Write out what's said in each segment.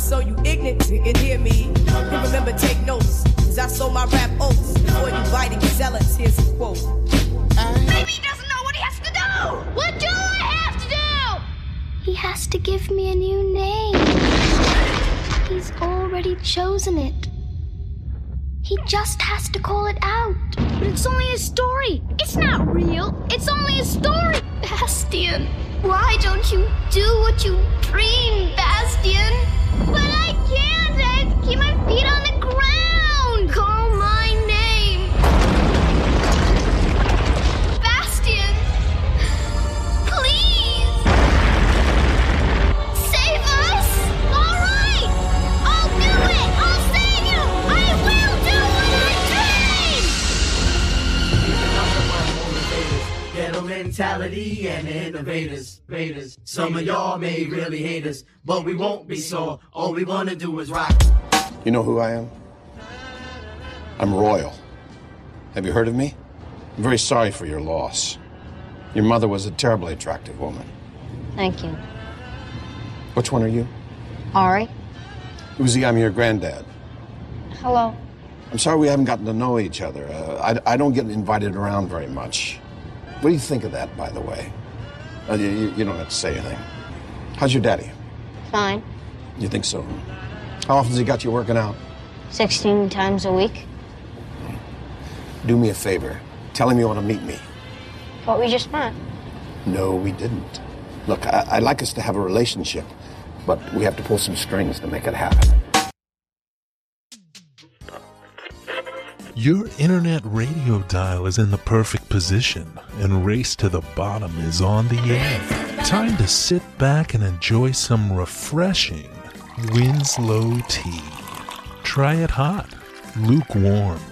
huffle so you ignorant and hear me. And remember, take notes. Cause I sold my rap oats before you biting zealots. Here's a quote. Maybe he doesn't know what he has to do! What do I have to do? He has to give me a new name. He's already chosen it. He just has to call it out. But it's only a story. It's not real. It's only a story. Bastian, why don't you do what you dream, Bastian? But I can't. I have to keep my feet on the mentality and innovators, invaders. Some of y'all may really hate us, but we won't be sore. All we wanna do is rock. You know who I am? I'm royal. Have you heard of me? I'm very sorry for your loss. Your mother was a terribly attractive woman. Thank you. Which one are you? Ari? Uzi, I'm your granddad. Hello. I'm sorry we haven't gotten to know each other. Uh, I, I don't get invited around very much. What do you think of that, by the way? Uh, you- you, don't have to say anything. How's your daddy? Fine. You think so? How often's he got you working out? 16 times a week. Do me a favor. Tell him you want to meet me. But we just met. No, we didn't. Look, I, I'd like us to have a relationship, but we have to pull some strings to make it happen. Your internet radio dial is in the perfect position, and Race to the Bottom is on the air. Time to sit back and enjoy some refreshing Winslow tea. Try it hot, lukewarm,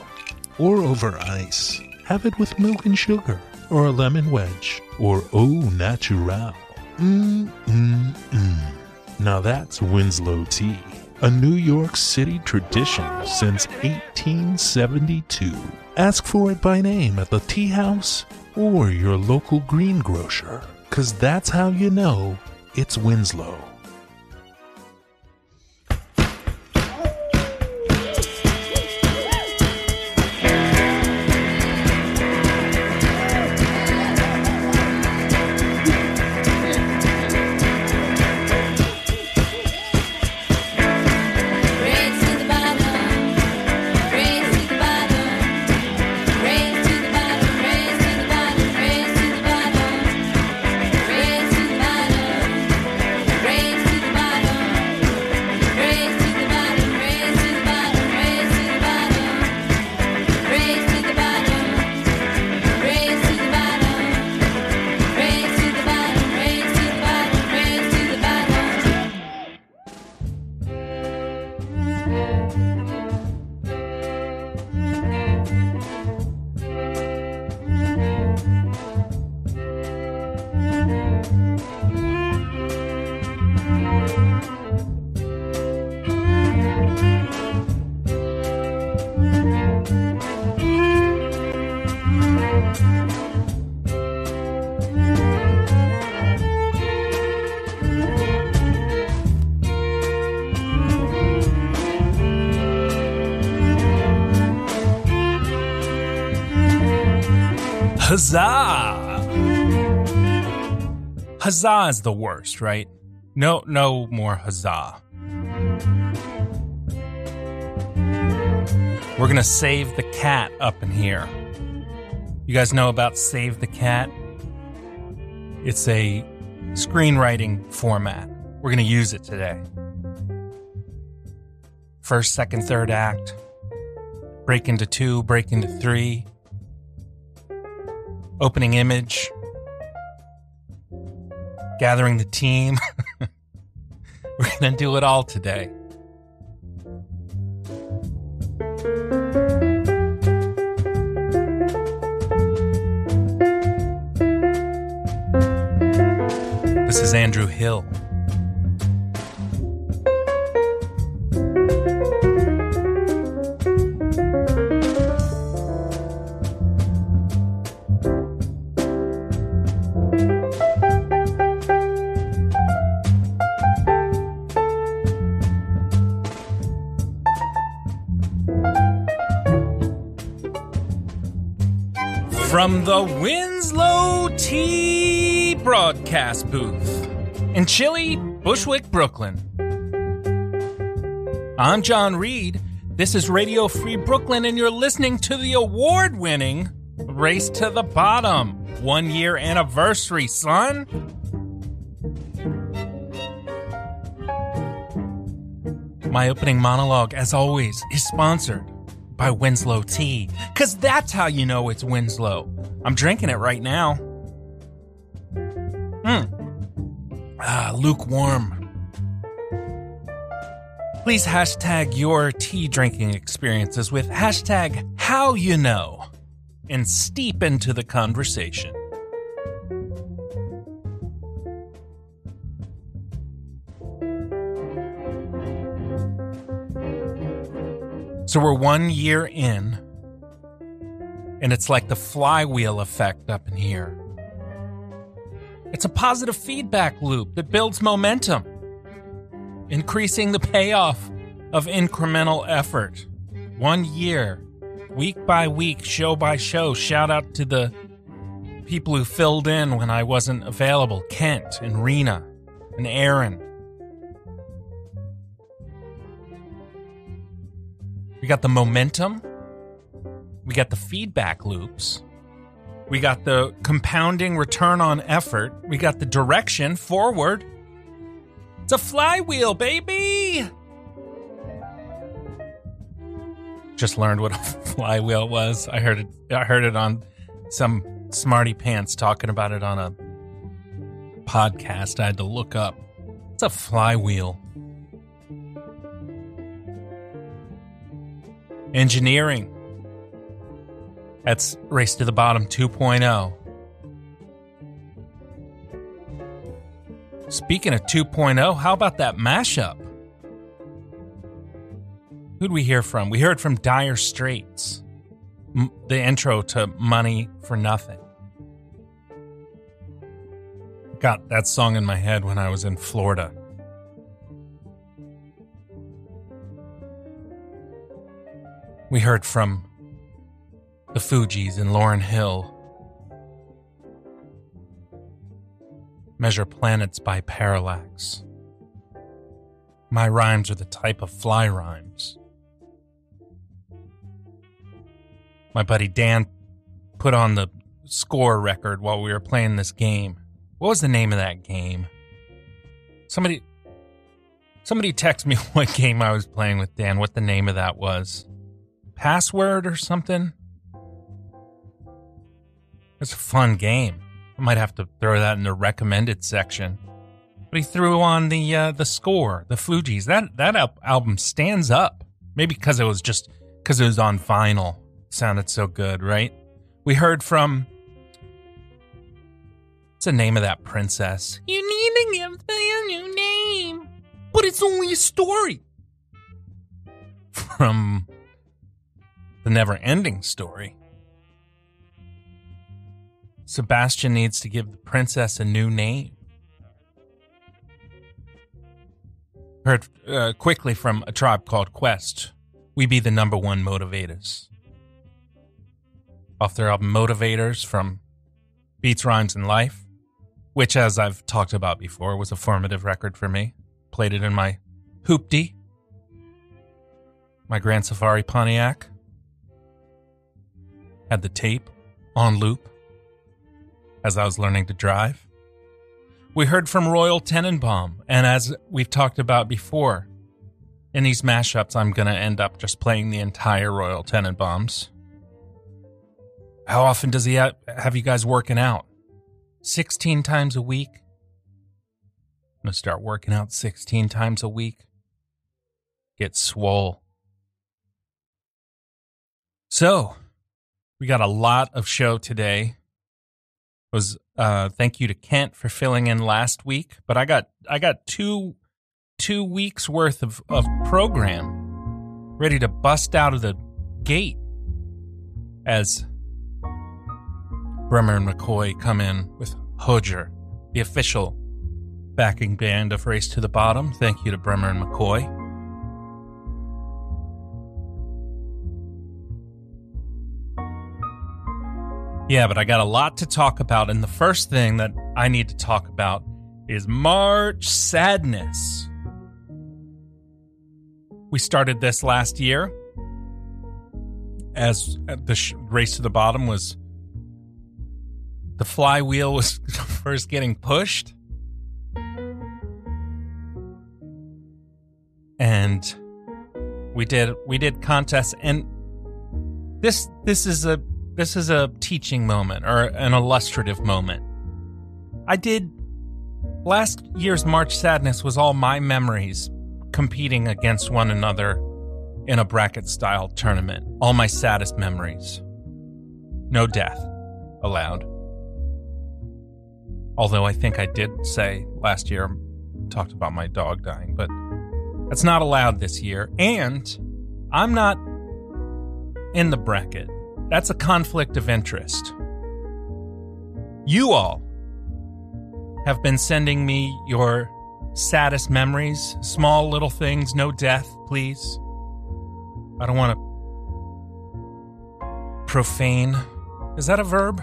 or over ice. Have it with milk and sugar, or a lemon wedge, or au natural. Mmm, mmm, mmm. Now that's Winslow tea, a New York City tradition since 1872. Ask for it by name at the tea house or your local greengrocer, because that's how you know it's Winslow. Huzzah! Huzzah is the worst, right? No, no more huzzah. We're gonna save the cat up in here. You guys know about Save the Cat? It's a screenwriting format. We're going to use it today. First, second, third act. Break into two, break into three. Opening image. Gathering the team. We're going to do it all today. This is Andrew Hill. The Winslow Tea broadcast booth in chilly Bushwick, Brooklyn. I'm John Reed. This is Radio Free Brooklyn, and you're listening to the award winning Race to the Bottom one year anniversary, son. My opening monologue, as always, is sponsored by Winslow Tea, because that's how you know it's Winslow. I'm drinking it right now. Hmm. Ah, lukewarm. Please hashtag your tea drinking experiences with hashtag how you know and steep into the conversation. So we're one year in, and it's like the flywheel effect up in here. It's a positive feedback loop that builds momentum, increasing the payoff of incremental effort. One year, week by week, show by show. Shout out to the people who filled in when I wasn't available Kent and Rena and Aaron. We got the momentum. We got the feedback loops. We got the compounding return on effort. We got the direction forward. It's a flywheel, baby. Just learned what a flywheel was. I heard it I heard it on some smarty pants talking about it on a podcast I had to look up. It's a flywheel. Engineering. That's Race to the Bottom 2.0. Speaking of 2.0, how about that mashup? Who'd we hear from? We heard from Dire Straits, M- the intro to Money for Nothing. Got that song in my head when I was in Florida. We heard from the Fugees and Lauryn Hill. Measure planets by parallax. My rhymes are the type of fly rhymes. My buddy Dan put on the score record while we were playing this game. What was the name of that game? Somebody somebody text me what game I was playing with Dan, what the name of that was. Password or something? It's a fun game. I might have to throw that in the recommended section. But he threw on the uh, the score, the Fugees. That that al- album stands up. Maybe because it was just because it was on vinyl. Sounded so good, right? We heard from. What's the name of that princess? You need to give me a new name, but it's only a story. From the never-ending story. Sebastian needs to give the princess a new name. Heard uh, quickly from a tribe called Quest. We be the number one motivators. Off their album Motivators from Beats, Rhymes, and Life, which, as I've talked about before, was a formative record for me. Played it in my hoopty, my Grand Safari Pontiac. Had the tape on loop as I was learning to drive. We heard from Royal Tenenbaum, and as we've talked about before, in these mashups, I'm going to end up just playing the entire Royal Tenenbaums. How often does he ha- have you guys working out? 16 times a week? I'm going to start working out 16 times a week. Get swole. So, we got a lot of show today. Was uh thank you to Kent for filling in last week, but I got I got two two weeks worth of, of program ready to bust out of the gate as Bremer and McCoy come in with Hojer, the official backing band of Race to the Bottom. Thank you to Bremer and McCoy. Yeah, but I got a lot to talk about, and the first thing that I need to talk about is March Sadness. We started this last year as the race to the bottom was the flywheel was first getting pushed. And we did we did contests and this this is a this is a teaching moment or an illustrative moment. I did last year's March Sadness was all my memories competing against one another in a bracket style tournament. All my saddest memories. No death allowed. Although I think I did say last year, talked about my dog dying, but that's not allowed this year. And I'm not in the bracket. That's a conflict of interest. You all have been sending me your saddest memories, small little things, no death, please. I don't want to profane. Is that a verb?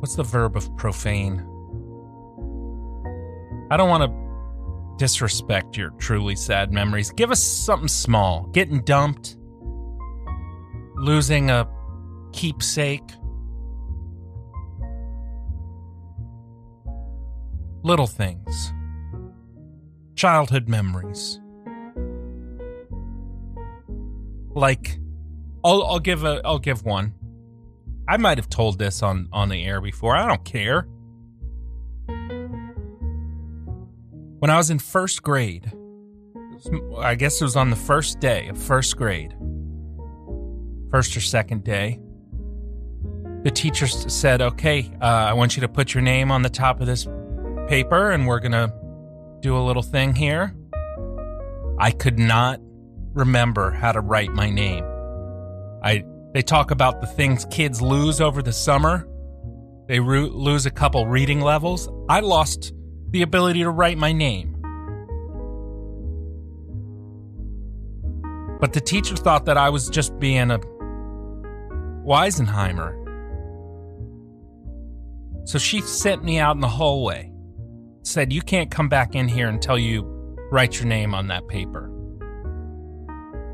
What's the verb of profane? I don't want to disrespect your truly sad memories. Give us something small. Getting dumped, losing a keepsake, little things, childhood memories. Like, I'll, I'll give a I'll give one. I might have told this on on the air before. I don't care. When I was in first grade, I guess it was on the first day of first grade, first or second day, the teacher said, Okay, uh, I want you to put your name on the top of this paper and we're going to do a little thing here. I could not remember how to write my name. I they talk about the things kids lose over the summer. They lose a couple reading levels. I lost the ability to write my name. But the teacher thought that I was just being a Weisenheimer. So she sent me out in the hallway. Said, You can't come back in here until you write your name on that paper.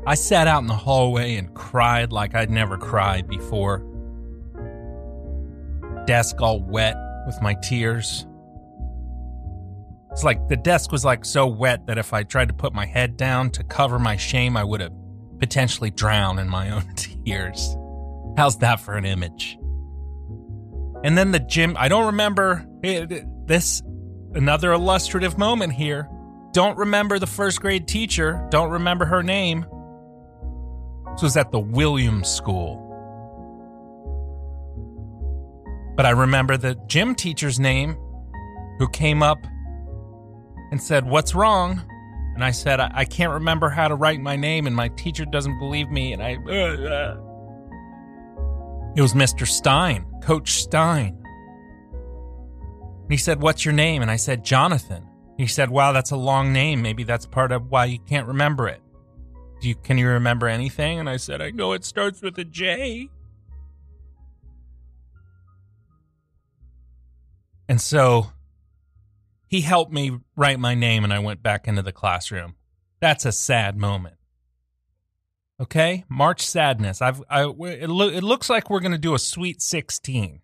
I sat out in the hallway and cried like I'd never cried before. Desk all wet with my tears. It's like the desk was like so wet that if I tried to put my head down to cover my shame, I would have potentially drowned in my own tears. How's that for an image? And then the gym, I don't remember it, this, another illustrative moment here. Don't remember the first grade teacher, don't remember her name. This was at the Williams School. But I remember the gym teacher's name who came up and said, What's wrong? And I said, I, I can't remember how to write my name, and my teacher doesn't believe me. And I. uh, uh." It was Mr. Stein, Coach Stein. He said, What's your name? And I said, Jonathan. He said, Wow, that's a long name. Maybe that's part of why you can't remember it. Do you, can you remember anything? And I said, I know it starts with a J. And so he helped me write my name and I went back into the classroom. That's a sad moment. Okay? March sadness. I've I it, lo- it looks like we're to do a sweet 16.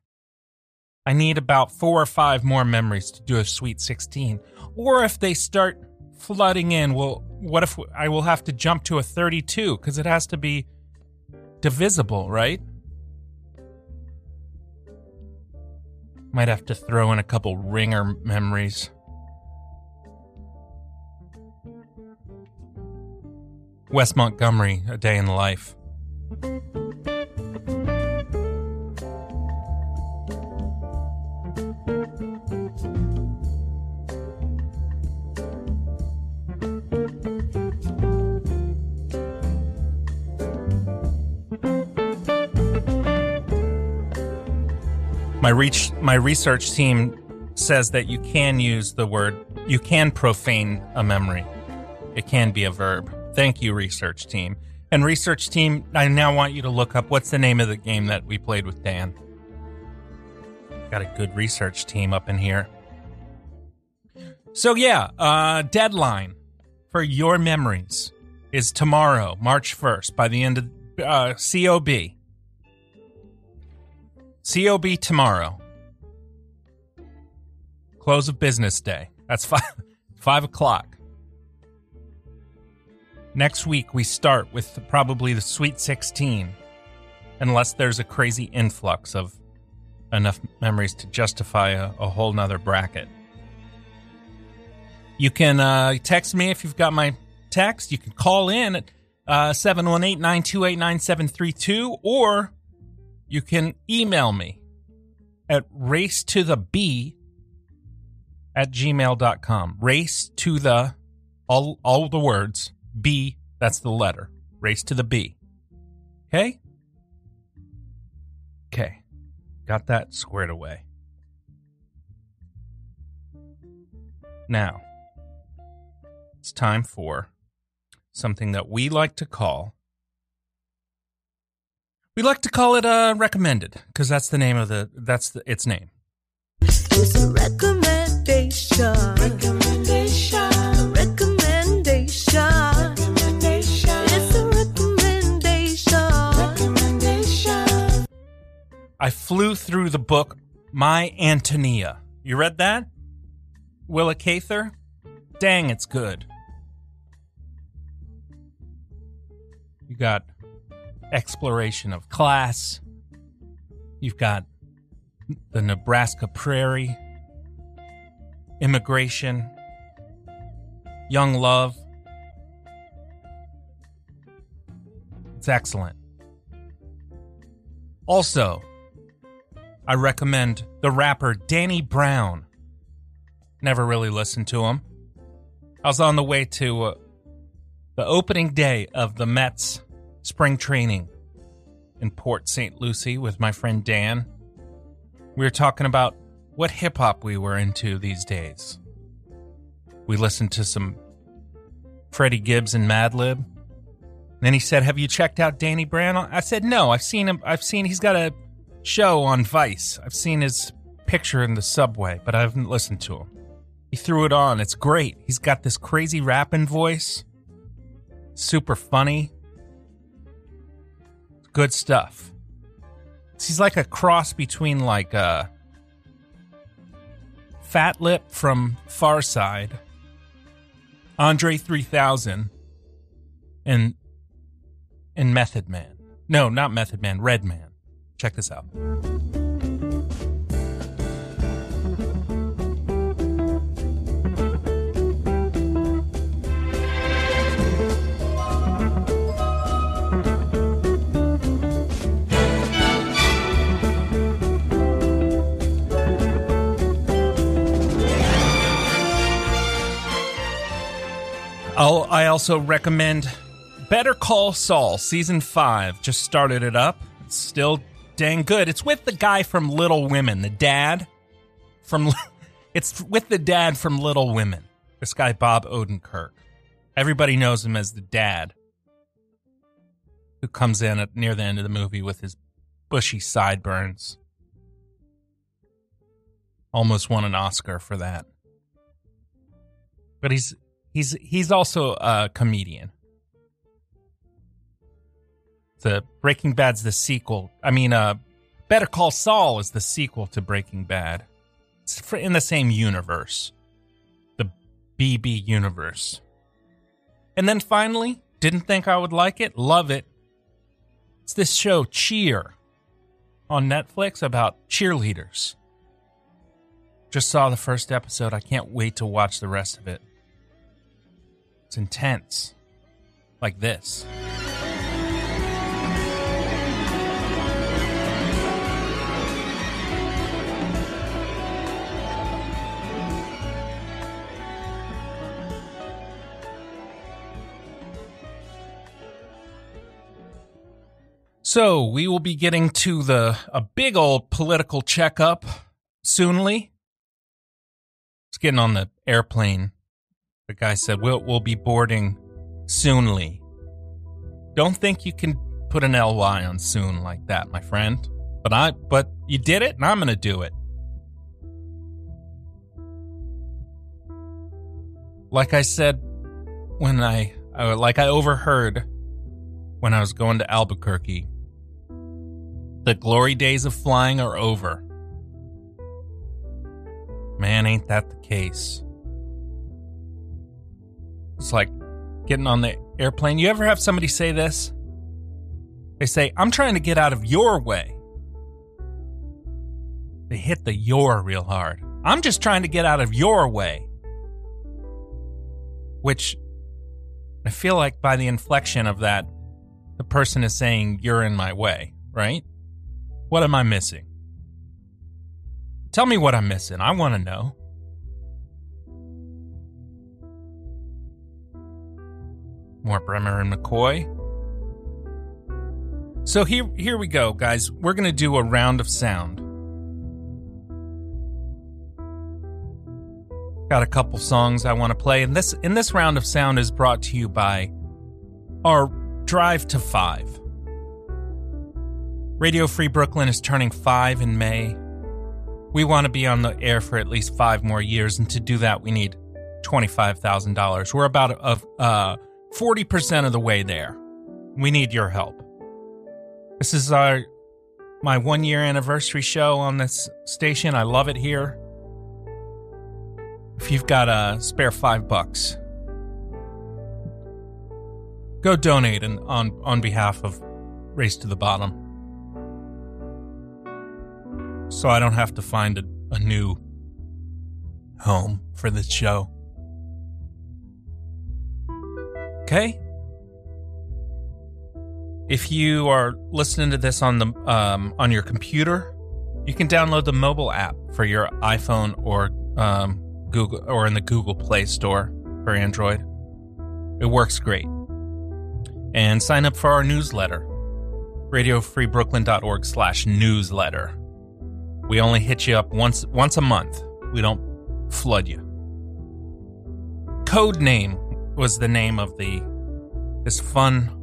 I need about four or five more memories to do a Sweet 16. Or if they start flooding in, well, what if I will have to jump to a 32 because it has to be divisible, right? Might have to throw in a couple ringer memories. Wes Montgomery, A Day in Life. My reach my research team says that you can use the word you can profane a memory. It can be a verb. Thank you, research team. And research team, I now want you to look up what's the name of the game that we played with Dan. Got a good research team up in here. So yeah, uh deadline for your memories is tomorrow, March 1st, by the end of uh, COB. COB tomorrow. Close of business day. That's five five o'clock. Next week we start with probably the Sweet 16, unless there's a crazy influx of enough memories to justify a, a whole nother bracket. You can uh, text me if you've got my text. You can call in at uh, 718 928 9732, or you can email me at race to the b at gmail.com. Race to the, all, all the words, B, that's the letter. Race to the B. Okay? Okay. Got that squared away. Now, it's time for something that we like to call. We like to call it uh, recommended because that's the name of the that's the, its name. It's a recommendation. Recommendation. I flew through the book My Antonia. You read that? Willa Cather? Dang, it's good. You got exploration of class. You've got the Nebraska prairie, immigration, young love. It's excellent. Also, I recommend the rapper Danny Brown. Never really listened to him. I was on the way to uh, the opening day of the Mets spring training in Port St. Lucie with my friend Dan. We were talking about what hip hop we were into these days. We listened to some Freddie Gibbs and Madlib. Then he said, "Have you checked out Danny Brown?" I said, "No, I've seen him. I've seen he's got a show on Vice. I've seen his picture in the subway, but I haven't listened to him." He threw it on. It's great. He's got this crazy rapping voice. Super funny. Good stuff. He's like a cross between like uh Fatlip from Pharcyde, Andre 3000, and and Method Man. No, not Method Man, Redman. Check this out. I'll, I also recommend Better Call Saul season five. Just started it up. It's still dang good. It's with the guy from Little Women, the dad from. It's with the dad from Little Women. This guy Bob Odenkirk. Everybody knows him as the dad, who comes in at near the end of the movie with his bushy sideburns. Almost won an Oscar for that. But he's he's he's also a comedian. The Breaking Bad's the sequel. I mean, uh, Better Call Saul is the sequel to Breaking Bad. It's in the same universe, the BB universe. And then finally, didn't think I would like it, love it. It's this show, Cheer, on Netflix about cheerleaders. Just saw the first episode. I can't wait to watch the rest of it. It's intense. Like this. So we will be getting to the a big old political checkup soonly. It's getting on the airplane. The guy said we'll we'll be boarding soonly. Don't think you can put an ly on soon like that, my friend. But I but you did it, and I'm gonna do it. Like I said when I, I like I overheard when I was going to Albuquerque. The glory days of flying are over. Man, ain't that the case? It's like getting on the airplane. You ever have somebody say this? They say, I'm trying to get out of your way. They hit the your real hard. I'm just trying to get out of your way. Which I feel like by the inflection of that, the person is saying, You're in my way, right? What am I missing? Tell me what I'm missing. I want to know. More Bremer and McCoy. So here, here we go, guys. We're gonna do a round of sound. Got a couple songs I want to play, and this in this round of sound is brought to you by our Drive to Five. Radio Free Brooklyn is turning five in May. We want to be on the air for at least five more years, and to do that, we need twenty-five thousand dollars. We're about of uh forty percent of the way there. We need your help. This is our my one year anniversary show on this station. I love it here. If you've got a spare five bucks, go donate and on on behalf of Race to the Bottom. So I don't have to find a, a new home for this show. Okay? If you are listening to this on the um, on your computer, you can download the mobile app for your iPhone or um, Google or in the Google Play Store for Android. It works great. And sign up for our newsletter, radiofreebrooklyn.org slash newsletter. We only hit you up once once a month. We don't flood you. Code name was the name of the this fun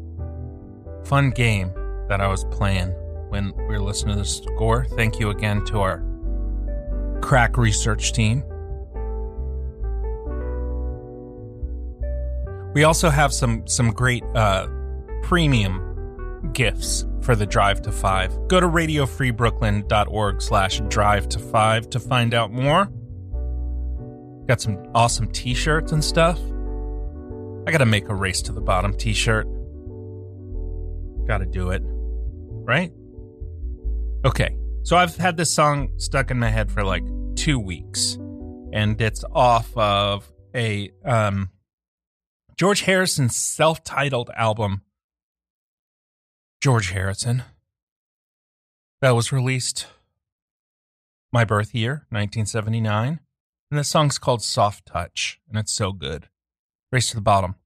fun game that I was playing when we were listening to the score. Thank you again to our crack research team. We also have some some great uh, premium gifts for the drive to five. Go to radiofreebrooklyn.org slash drive to five to find out more. Got some awesome t-shirts and stuff. I gotta make a race to the bottom t-shirt. Gotta do it. Right? Okay. So I've had this song stuck in my head for like two weeks. And it's off of a um George Harrison's self-titled album. George Harrison. That was released my birth year, 1979. And the song's called Soft Touch, and it's so good. Race to the bottom.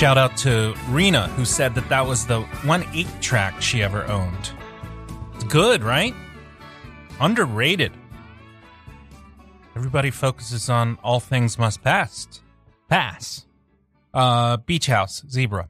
shout out to Rena, who said that that was the one eight track she ever owned. It's good, right? Underrated. Everybody focuses on all things must pass. Pass. Uh, Beach House, Zebra.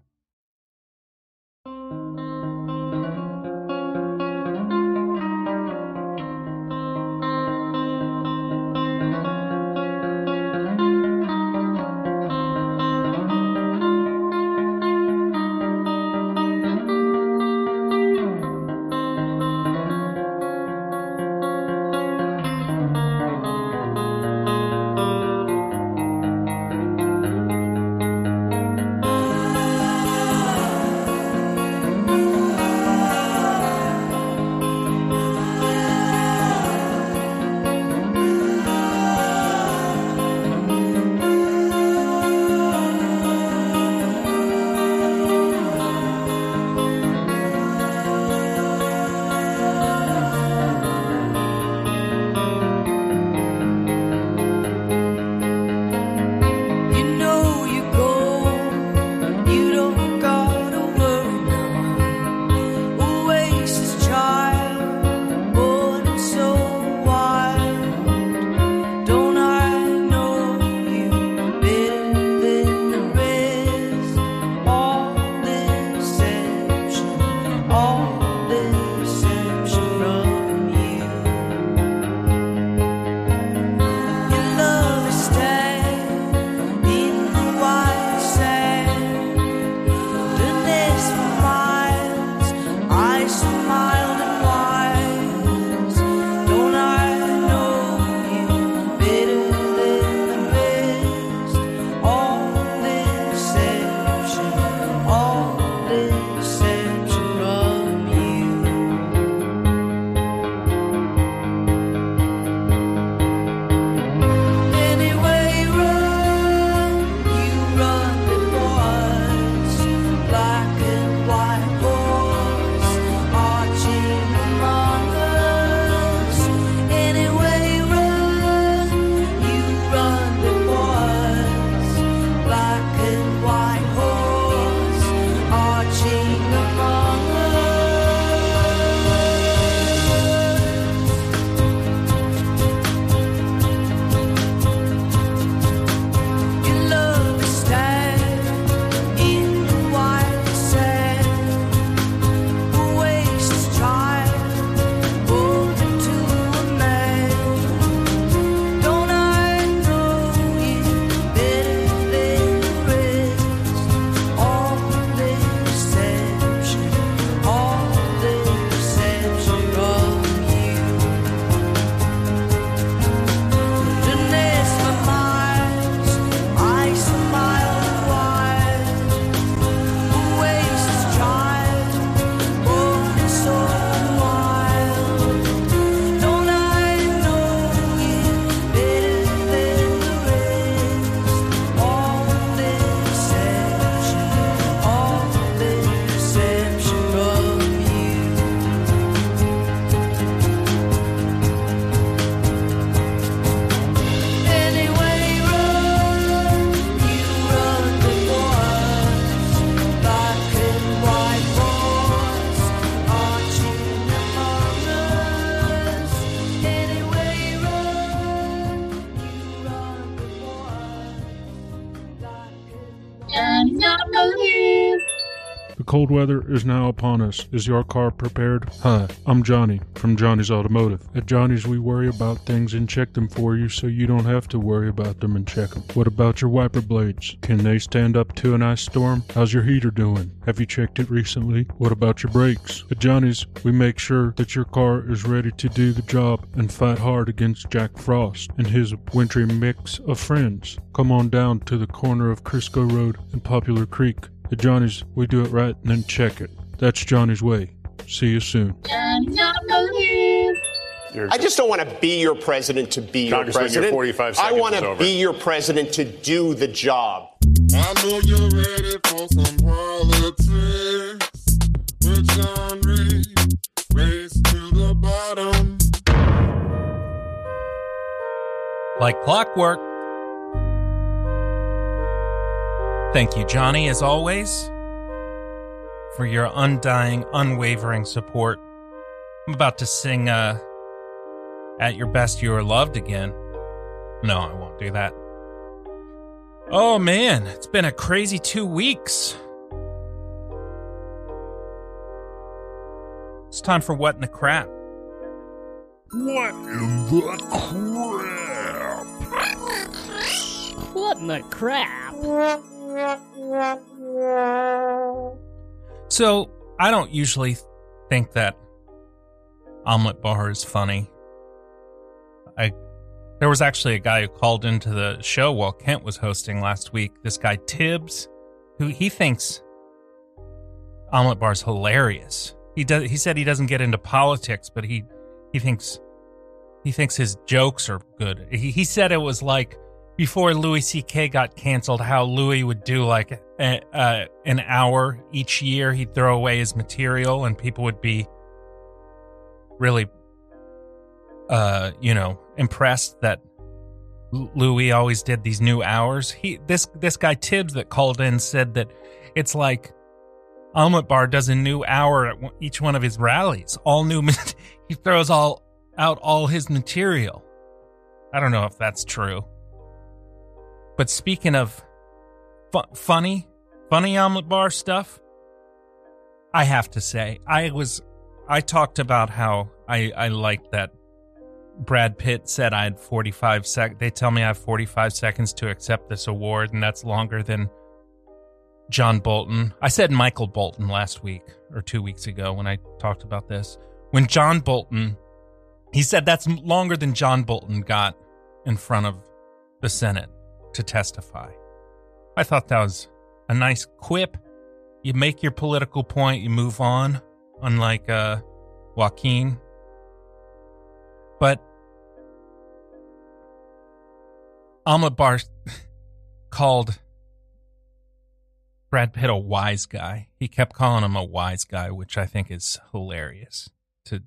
Cold weather is now upon us. Is your car prepared? Hi, I'm Johnny from Johnny's Automotive. At Johnny's, we worry about things and check them for you so you don't have to worry about them and check them. What about your wiper blades? Can they stand up to an ice storm? How's your heater doing? Have you checked it recently? What about your brakes? At Johnny's, we make sure that your car is ready to do the job and fight hard against Jack Frost and his wintry mix of friends. Come on down to the corner of Crisco Road and Popular Creek. At Johnny's, we do it right and then check it. That's Johnny's way. See you soon. I just don't want to be your president to be your Congressman, your president. 45 I seconds want is to over. be your president to do the job. I know you're ready for some politics. With John Reed, race to the bottom. Like clockwork. Thank you, Johnny, as always, for your undying, unwavering support. I'm about to sing uh, At Your Best You Are Loved again. No, I won't do that. Oh man, it's been a crazy two weeks. It's time for What in the Crap. What in the crap? What in the crap? So, I don't usually think that Omelet Bar is funny. I there was actually a guy who called into the show while Kent was hosting last week. This guy Tibbs, who he thinks Omelet Bar's hilarious. He does he said he doesn't get into politics, but he he thinks he thinks his jokes are good. He he said it was like before Louis C.K. got canceled, how Louis would do like a, uh, an hour each year. He'd throw away his material, and people would be really, uh, you know, impressed that Louis always did these new hours. He this this guy Tibbs that called in said that it's like Omelet Bar does a new hour at each one of his rallies. All new, he throws all out all his material. I don't know if that's true. But speaking of fu- funny, funny omelet bar stuff, I have to say, I was, I talked about how I, I liked that Brad Pitt said I had 45 sec. They tell me I have 45 seconds to accept this award, and that's longer than John Bolton. I said Michael Bolton last week or two weeks ago when I talked about this. When John Bolton, he said that's longer than John Bolton got in front of the Senate to testify. I thought that was a nice quip. You make your political point, you move on, unlike uh, Joaquin. But Omelet Bar called Brad Pitt a wise guy. He kept calling him a wise guy, which I think is hilarious. To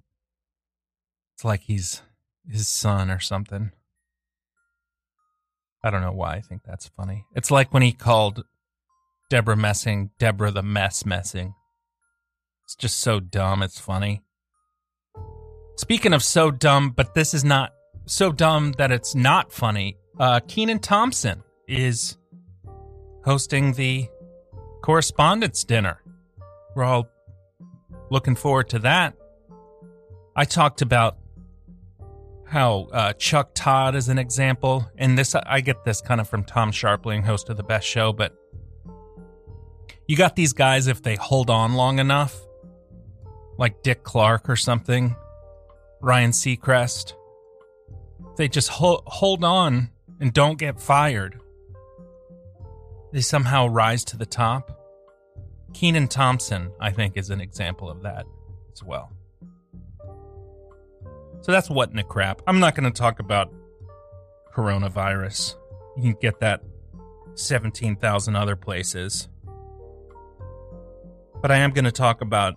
it's like he's his son or something. I don't know why I think that's funny. It's like when he called Debra Messing Debra the Mess Messing. It's just so dumb, it's funny. Speaking of so dumb, but this is not so dumb that it's not funny. Uh, Kenan Thompson is hosting the correspondence dinner. We're all looking forward to that. I talked about how uh, Chuck Todd is an example, and this I get this kind of from Tom Scharpling, host of the Best Show, but you got these guys if they hold on long enough, like Dick Clark or something, Ryan Seacrest. They just hold hold on and don't get fired, they somehow rise to the top. Kenan Thompson, I think, is an example of that as well. So that's what in the crap. I'm not going to talk about coronavirus. You can get that 17,000 other places. But I am going to talk about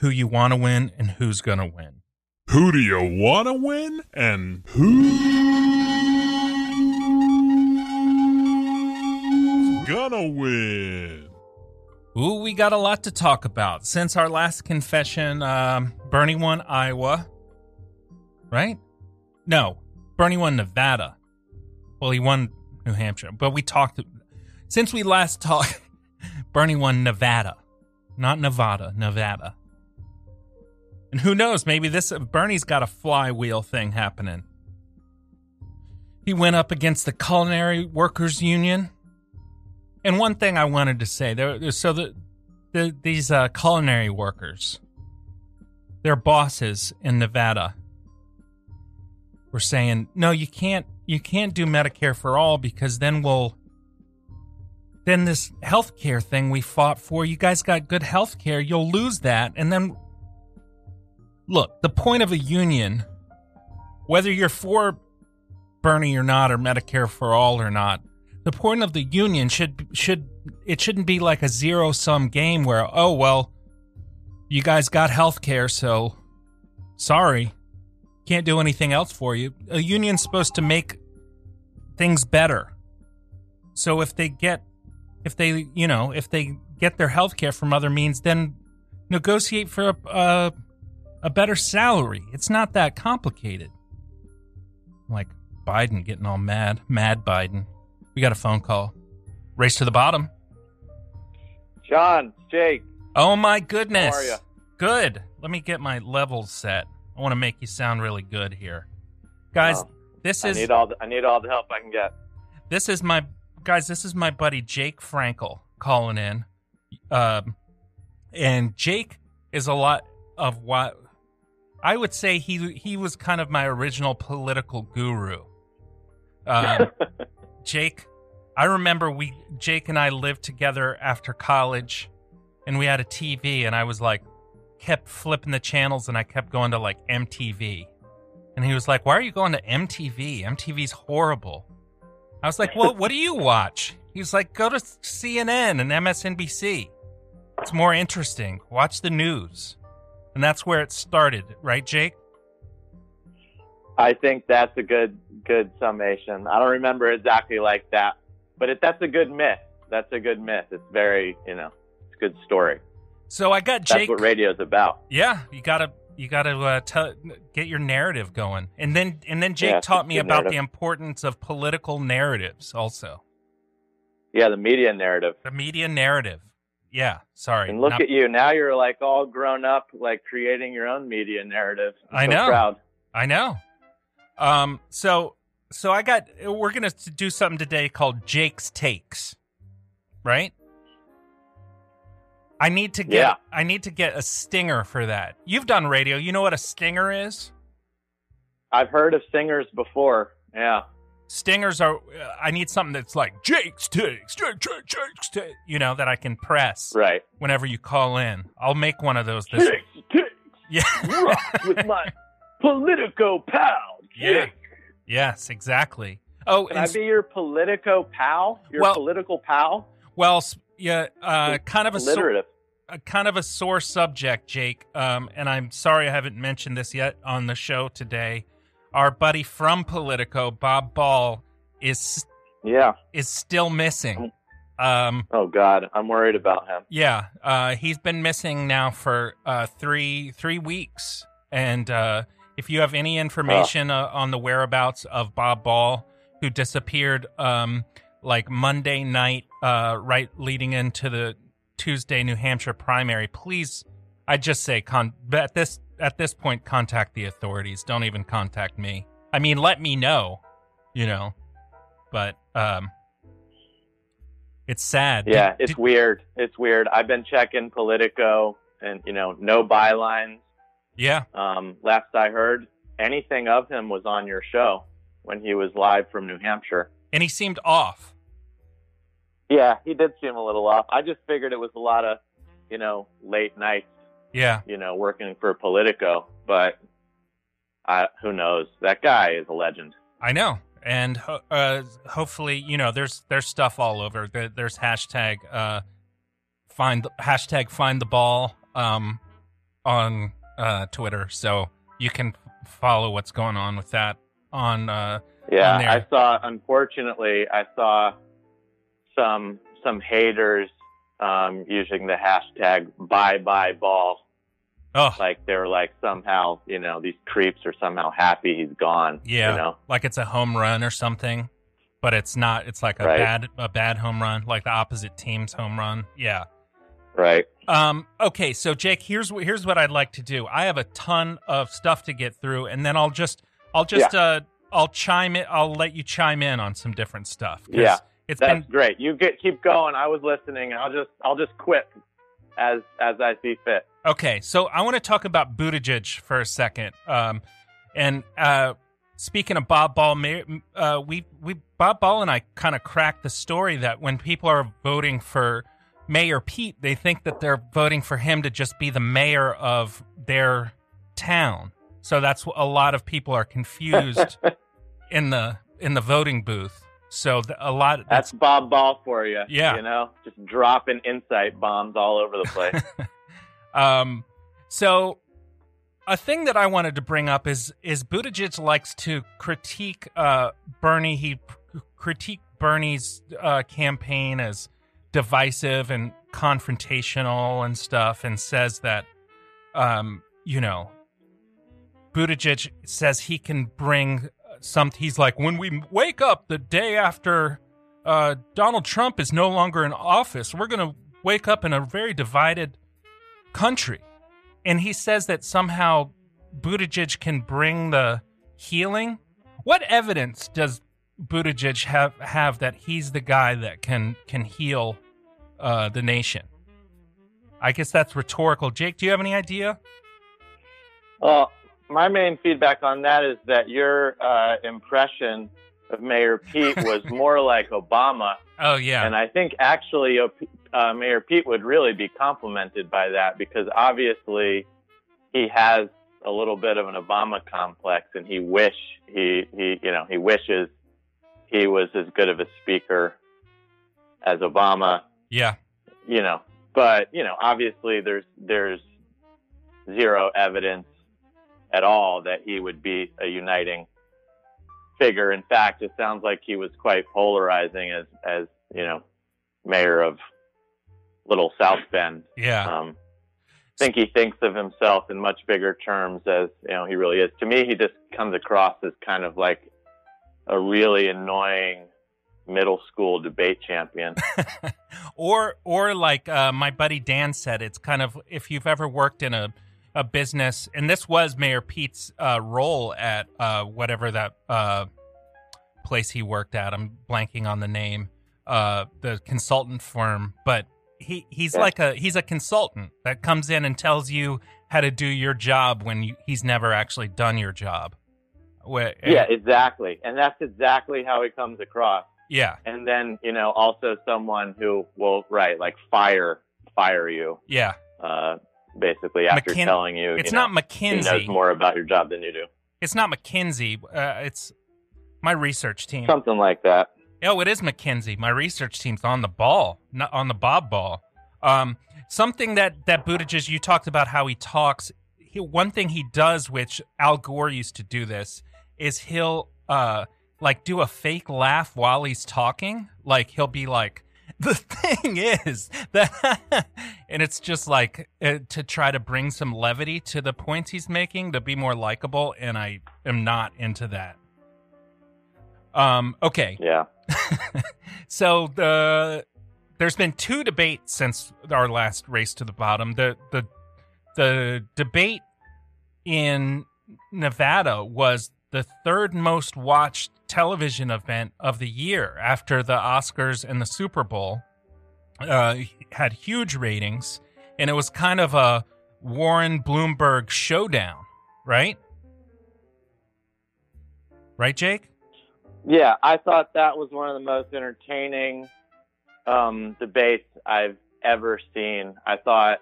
who you want to win and who's going to win. Who do you want to win? And who's gonna win? Ooh, we got a lot to talk about. Since our last confession, um, Bernie won Iowa. Right? No, Bernie won Nevada. Well, he won New Hampshire. But we talked since we last talked Bernie won Nevada, not Nevada, Nevada. And who knows? Maybe this Bernie's got a flywheel thing happening. He went up against the Culinary Workers Union. And one thing I wanted to say there, so the, the these uh, culinary workers, their bosses in Nevada, were saying, "No, you can't. You can't do Medicare for all because then we'll." Then this healthcare thing we fought for, you guys got good healthcare, you'll lose that, and then look, the point of a union, whether you're for Bernie or not, or Medicare for all or not, the point of the union should should it shouldn't be like a zero sum game where oh well, you guys got health care, so sorry, can't do anything else for you. A union's supposed to make things better. So if they get if they you know if they get their health care from other means, then negotiate for a, a a better salary. It's not that complicated. Like Biden getting all mad, mad Biden. We got a phone call. Race to the bottom. John, Jake. Oh my goodness. How are ya? Good. Let me get my levels set. I want to make you sound really good here. Guys, Oh, this I is need all the, I need all the help I can get. this is my guys, this is my buddy Jake Frankel calling in. Um and Jake is a lot of what I would say he he was kind of my original political guru. Um, Jake, I remember we Jake and I lived together after college, and we had a TV, and I was like, kept flipping the channels, and I kept going to like MTV, and he was like, "Why are you going to MTV? MTV's horrible." I was like, "Well, what do you watch?" He was like, "Go to CNN and MSNBC. It's more interesting. Watch the news." And that's where it started, right, Jake? I think that's a good good summation. I don't remember exactly like that, but it, that's a good myth. That's a good myth. It's very, you know, it's a good story. So I got Jake. That's what radio's about. Yeah, you gotta you gotta uh, tell get your narrative going, and then and then Jake Yeah, taught me about the importance of political narratives. Also, Yeah, the media narrative. the media narrative. Yeah, sorry. And look Not- at you now. You're like all grown up, like creating your own media narrative. I'm I so know. Proud. I know. Um. So so I got. We're gonna do something today called Jake's takes, right? I need to get. Yeah. I need to get a stinger for that. You've done radio. You know what a stinger is? I've heard of singers before. Yeah. Stingers are. uh, I need something that's like Jake's takes, Jake, Jake, Jake's takes. You know that I can press Right. whenever you call in. I'll make one of those this. Jake's takes. Yeah. Rock with my Politico pal. Yeah. Jake. Yes, exactly. Oh, Can and I be your Politico pal? Your Well- political pal? Well, yeah, uh, kind of a sor- a kind of a sore subject, Jake. Um, and I'm sorry I haven't mentioned this yet on the show today. Our buddy from Politico, Bob Ball, is Yeah. is still missing. Um, Oh God, I'm worried about him. yeah, uh, he's been missing now for uh, three three weeks. And uh, if you have any information uh, on the whereabouts of Bob Ball, who disappeared um, like Monday night, uh, right leading into the Tuesday New Hampshire primary, please, I just say con- but at this at this point, contact the authorities. Don't even contact me. I mean, let me know, you know. But um, it's sad. Yeah, Did- it's weird. It's weird. I've been checking Politico, and you know, no bylines. Yeah. Um, last I heard, anything of him was on your show when he was live from New Hampshire. and he seemed off. Yeah, he did seem a little off. I just figured it was a lot of, you know, late nights, Yeah. you know, working for Politico. But I, who knows? That guy is a legend. I know, and ho- uh, hopefully, you know, there's there's stuff all over. There's hashtag uh, find hashtag find the ball um, on uh, Twitter, so you can follow what's going on with that on. Uh, Yeah, on. I saw. Unfortunately, I saw some some haters um, using the hashtag "Bye Bye Ball." Oh, like they're like somehow, you know, these creeps are somehow happy he's gone. yeah, you know, like it's a home run or something. but it's not. It's like a Right. bad a bad home run, like the opposite team's home run. Yeah. Right. Um, okay, so Jake, here's what here's what I'd like to do. I have a ton of stuff to get through, and then I'll just I'll just Yeah. uh I'll chime in. I'll let you chime in on some different stuff. Yeah. It's That's been great. You get keep going. I was listening. I'll just I'll just quit as as I see fit. Okay, so I want to talk about Buttigieg for a second. Um, and uh, speaking of Bob Ball, uh, we we Bob Ball and I kind of cracked the story that when people are voting for Mayor Pete, they think that they're voting for him to just be the mayor of their town. So that's a lot of people are confused in the in the voting booth. So the, a lot That's Bob Ball for you. Yeah. You know, just dropping insight bombs all over the place. Um, so a thing that I wanted to bring up is is Buttigieg likes to critique uh, Bernie. He critique Bernie's uh, campaign as divisive and confrontational and stuff, and says that, um, you know, Buttigieg says he can bring some. He's like, when we wake up the day after uh, Donald Trump is no longer in office, we're going to wake up in a very divided country. And he says that somehow Buttigieg can bring the healing. What evidence does Buttigieg have have that he's the guy that can can heal uh, the nation? I guess that's rhetorical. Jake, do you have any idea? Well, my main feedback on that is that your uh, impression of Mayor Pete was more like Obama. Oh yeah, And I think actually uh, Mayor Pete would really be complimented by that because obviously he has a little bit of an Obama complex and he wish he, he you know, he wishes he was as good of a speaker as Obama, yeah, you know. But, you know, obviously there's there's zero evidence at all that he would be a uniting figure. In fact, it sounds like he was quite polarizing as, as you know, mayor of Little South Bend. yeah. Um, I think he thinks of himself in much bigger terms as you know he really is. To me, he just comes across as kind of like a really annoying middle school debate champion. or or like uh, my buddy Dan said, it's kind of if you've ever worked in a a business, and this was Mayor Pete's uh, role at uh, whatever that uh, place he worked at. I'm blanking on the name, uh, the consultant firm, but he he's Yeah. like a he's a consultant that comes in and tells you how to do your job when you, he's never actually done your job. Where, yeah, exactly, and that's exactly how he comes across. yeah, And then you know also someone who will right like fire fire you yeah. uh, basically after McKin- telling you it's you know, not he knows more about your job than you do. It's not McKinsey. Uh, it's my research team. Something like that. Oh, it is McKinsey. My research team's on the ball, not on the Bob ball. Um, something that that Buttigieg, you talked about how he talks. He, one thing he does, which Al Gore used to do this, is he'll uh like do a fake laugh while he's talking. Like he'll be like, "The thing is that," and it's just like uh, to try to bring some levity to the points he's making to be more likable. And I am not into that. Um. Okay. Yeah. So the there's been two debates since our last race to the bottom. The the the debate in Nevada was the third most watched television event of the year after the Oscars and the Super Bowl. Uh, had huge ratings, and it was kind of a Warren Bloomberg showdown, right? Right, Jake? Yeah, I thought that was one of the most entertaining um, debates I've ever seen. I thought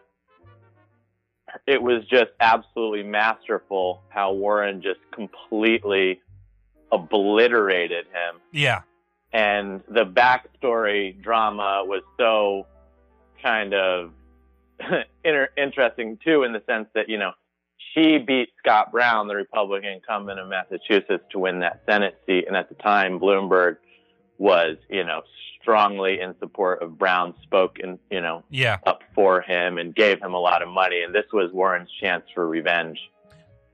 it was just absolutely masterful how Warren just completely obliterated him. Yeah. And the backstory drama was so kind of inter- interesting too, in the sense that, you know, she beat Scott Brown, the Republican incumbent of Massachusetts, to win that Senate seat. And at the time, Bloomberg was, you know, strongly in support of Brown, spoke and you know, Yeah. up for him and gave him a lot of money. And this was Warren's chance for revenge.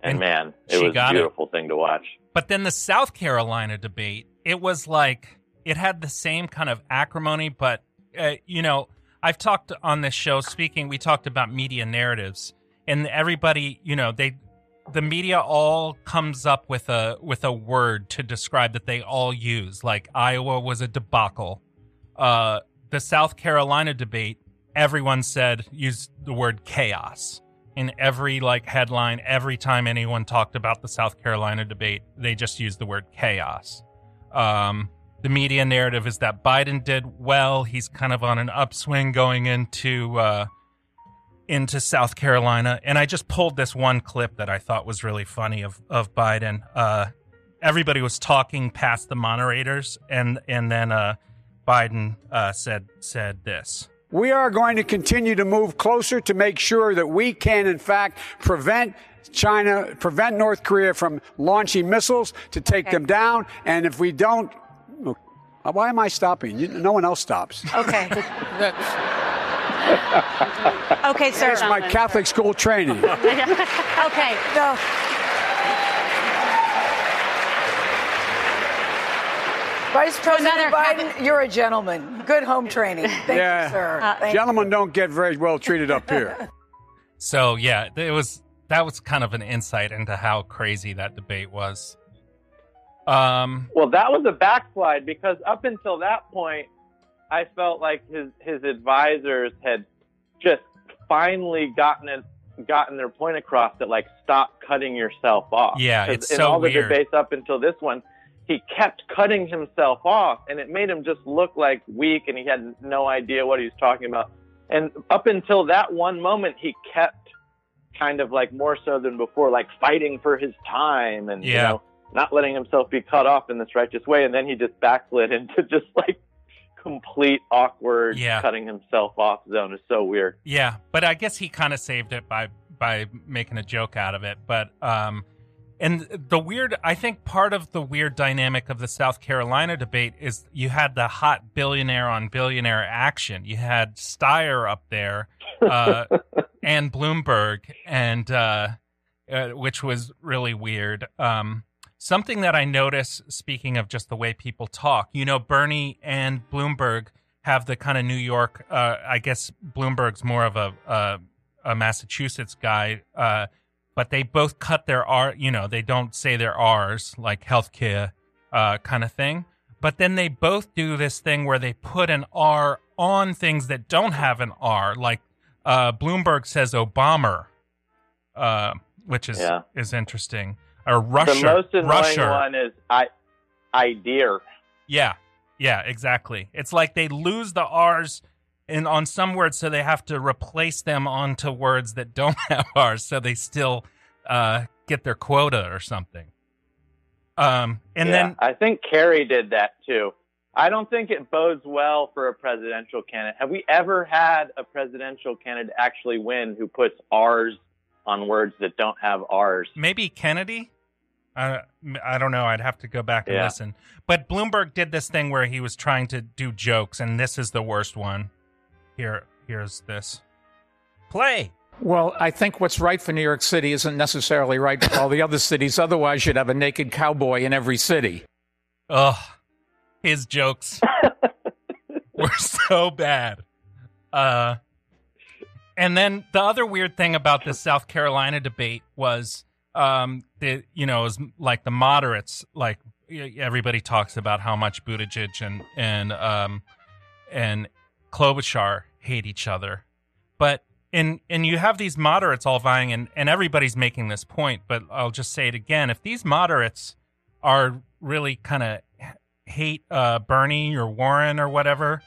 And, And man, it was a got it. beautiful thing to watch. But then the South Carolina debate, it was like it had the same kind of acrimony, but uh, you know, I've talked on this show. Speaking, we talked about media narratives, and everybody, you know, they the media all comes up with a with a word to describe that they all use. Like Iowa was a debacle. Uh, the South Carolina debate, everyone said used the word chaos in every like headline. Every time anyone talked about the South Carolina debate, they just used the word chaos. Um, the media narrative is that Biden did well. He's kind of on an upswing going into uh, into South Carolina. And I just pulled this one clip that I thought was really funny of of Biden. Uh, everybody was talking past the moderators, and and then uh, Biden uh, said said this. We are going to continue to move closer to make sure that we can, in fact, prevent China, prevent North Korea from launching missiles to take them down. And if we don't, why am I stopping? You, no one else stops. Okay. okay, sir. That's my Catholic school training. okay. No. Vice President Another Biden, you're a gentleman. Good home training. Thank yeah. you, sir. Thank Gentlemen don't get very well treated up here. So yeah, it was that was kind of an insight into how crazy that debate was. Um, Well, that was a backslide because up until that point, I felt like his his advisors had just finally gotten it, gotten their point across that like stop cutting yourself off. Yeah, it's in so all the weird. debates up until this one, he kept cutting himself off, and it made him just look like weak, and he had no idea what he was talking about. And up until that one moment, he kept kind of like more so than before, like fighting for his time, and you Yeah. know, not letting himself be cut off in this righteous way. And then he just backslid into just like complete awkward Yeah. cutting himself off zone. is so weird. Yeah, but I guess he kind of saved it by by making a joke out of it. But um, and the weird, I think part of the weird dynamic of the South Carolina debate is you had the hot billionaire on billionaire action. You had Steyer up there, uh, and Bloomberg, and uh, uh, which was really weird. Um, something that I notice, speaking of just the way people talk, you know, Bernie and Bloomberg have the kind of New York. Uh, I guess Bloomberg's more of a a, a Massachusetts guy, uh, but they both cut their R. You know, they don't say their R's like healthcare uh, kind of thing. But then they both do this thing where they put an R on things that don't have an R. Like uh, Bloomberg says Obama, uh, which is Yeah. is interesting. Or Russia, the most annoying Russia. one is I, idea. Yeah, yeah, exactly. It's like they lose the R's in on some words, so they have to replace them onto words that don't have R's, so they still uh, get their quota or something. Um, and Yeah, then I think Kerry did that too. I don't think it bodes well for a presidential candidate. Have we ever had a presidential candidate actually win who puts R's on words that don't have R's? maybe Kennedy. I I don't know. I'd have to go back and Yeah. listen. But Bloomberg did this thing where he was trying to do jokes, and this is the worst one. Here, here's this. Play. Well, I think what's right for New York City isn't necessarily right for all the other cities. Otherwise, you'd have a naked cowboy in every city. Ugh, his jokes were so bad. Uh, and then the other weird thing about this South Carolina debate was, um, the you know, is like the moderates, like everybody talks about how much Buttigieg and and um and Klobuchar hate each other, but and and you have these moderates all vying, and and everybody's making this point, but I'll just say it again: if these moderates are really kind of hate uh, Bernie or Warren or whatever,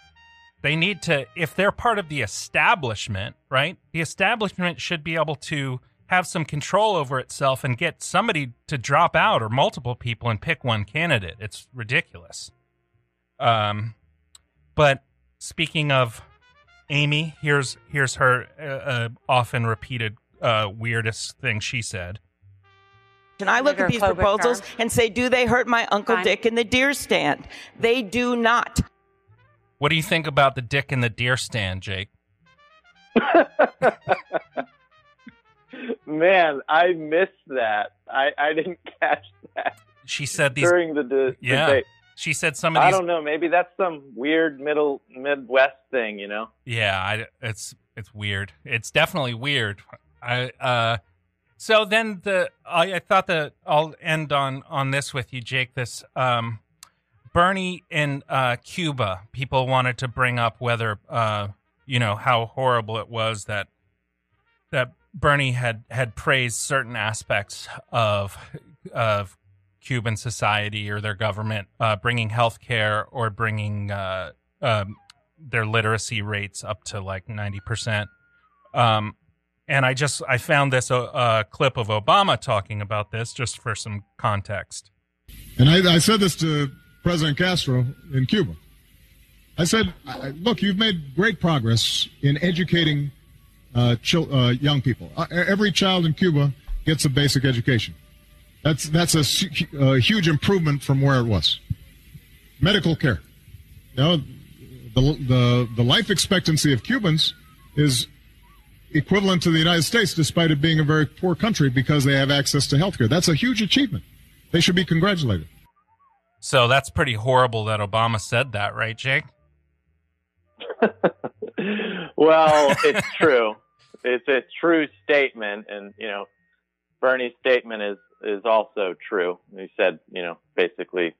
they need to, if they're part of the establishment, right? The establishment should be able to have some control over itself and get somebody to drop out or multiple people and pick one candidate. It's ridiculous. Um, but speaking of Amy, here's here's her uh, uh, often repeated uh, weirdest thing she said. And I look at these Klobuchar. proposals and say, do they hurt my Uncle Fine. Dick in the deer stand? They do not. What do you think about the dick in the deer stand, Jake? Man, I missed that. I, I didn't catch that She said these during the de- Yeah. debate. She said some of these. I don't know. Maybe that's some weird middle Midwest thing, you know? Yeah, I, it's it's weird. It's definitely weird. I uh, so then the I, I thought that I'll end on on this with you, Jake. This um, Bernie in uh, Cuba. People wanted to bring up whether uh, you know how horrible it was that that Bernie had had praised certain aspects of of Cuban society or their government, uh, bringing health care or bringing uh, um, their literacy rates up to like ninety percent. Um, and I just I found this uh, uh, clip of Obama talking about this just for some context. And I, I said this to President Castro in Cuba. I said, look, you've made great progress in educating uh, chil- uh, young people. Uh, every child in Cuba gets a basic education. That's, that's a, a huge improvement from where it was. Medical care. You know, the, the, the life expectancy of Cubans is equivalent to the United States, despite it being a very poor country because they have access to health care. That's a huge achievement. They should be congratulated. So that's pretty horrible that Obama said that, right, Jake? Well, it's true. It's a true statement, and you know, Bernie's statement is is also true. He said, you know, basically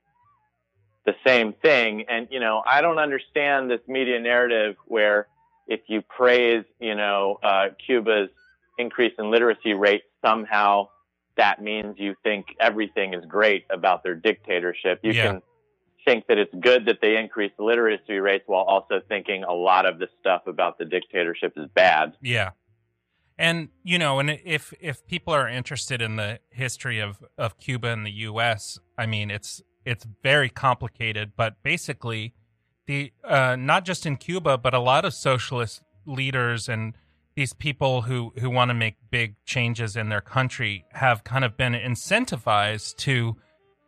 the same thing. And you know, I don't understand this media narrative where if you praise, you know, uh, Cuba's increase in literacy rate, somehow that means you think everything is great about their dictatorship. You Yeah. can think that it's good that they increase the literacy rates while also thinking a lot of the stuff about the dictatorship is bad. Yeah. And you know, and if if people are interested in the history of of Cuba and the US, I mean, it's it's very complicated, but basically the uh not just in Cuba, but a lot of socialist leaders and these people who who want to make big changes in their country have kind of been incentivized to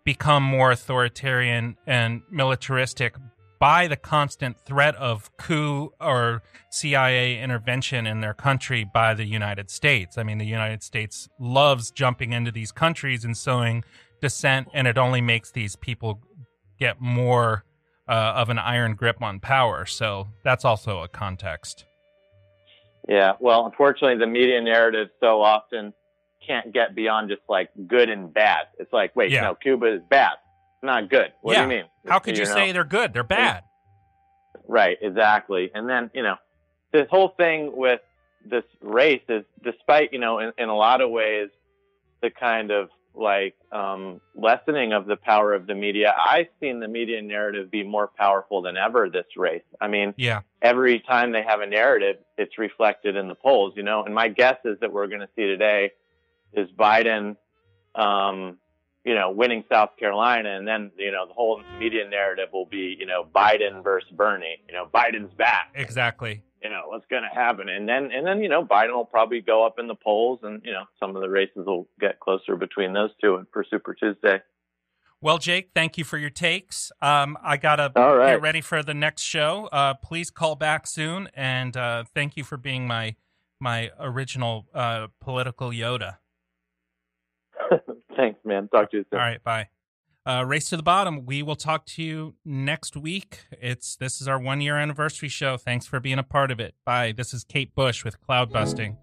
become more authoritarian and militaristic by the constant threat of coup or CIA intervention in their country by the United States. I mean, the United States loves jumping into these countries and sowing dissent, and it only makes these people get more uh, of an iron grip on power. So that's also a context. Yeah, well, unfortunately, the media narrative so often can't get beyond just like good and bad. It's like, wait, Yeah. no, Cuba is bad, not good. What yeah. do you mean? How could you, know? say they're good? They're bad. Right, exactly. And then, you know, this whole thing with this race is despite, you know, in, in a lot of ways, the kind of like um, lessening of the power of the media, I've seen the media narrative be more powerful than ever this race. I mean, Yeah. every time they have a narrative, it's reflected in the polls, you know. And my guess is that we're going to see today is Biden, um, you know, winning South Carolina, and then you know the whole media narrative will be, you know, Biden versus Bernie. You know, Biden's back. Exactly. You know what's going to happen, and then and then you know Biden will probably go up in the polls, and you know some of the races will get closer between those two for Super Tuesday. Well, Jake, thank you for your takes. Um, I gotta right. get ready for the next show. Uh, please call back soon, and uh, thank you for being my my original uh, political Yoda. Thanks, man. Talk to you soon. All right, bye. Uh, Race to the bottom. We will talk to you next week. It's this is our one year anniversary show. Thanks for being a part of it. Bye. This is Kate Bush with Cloudbusting.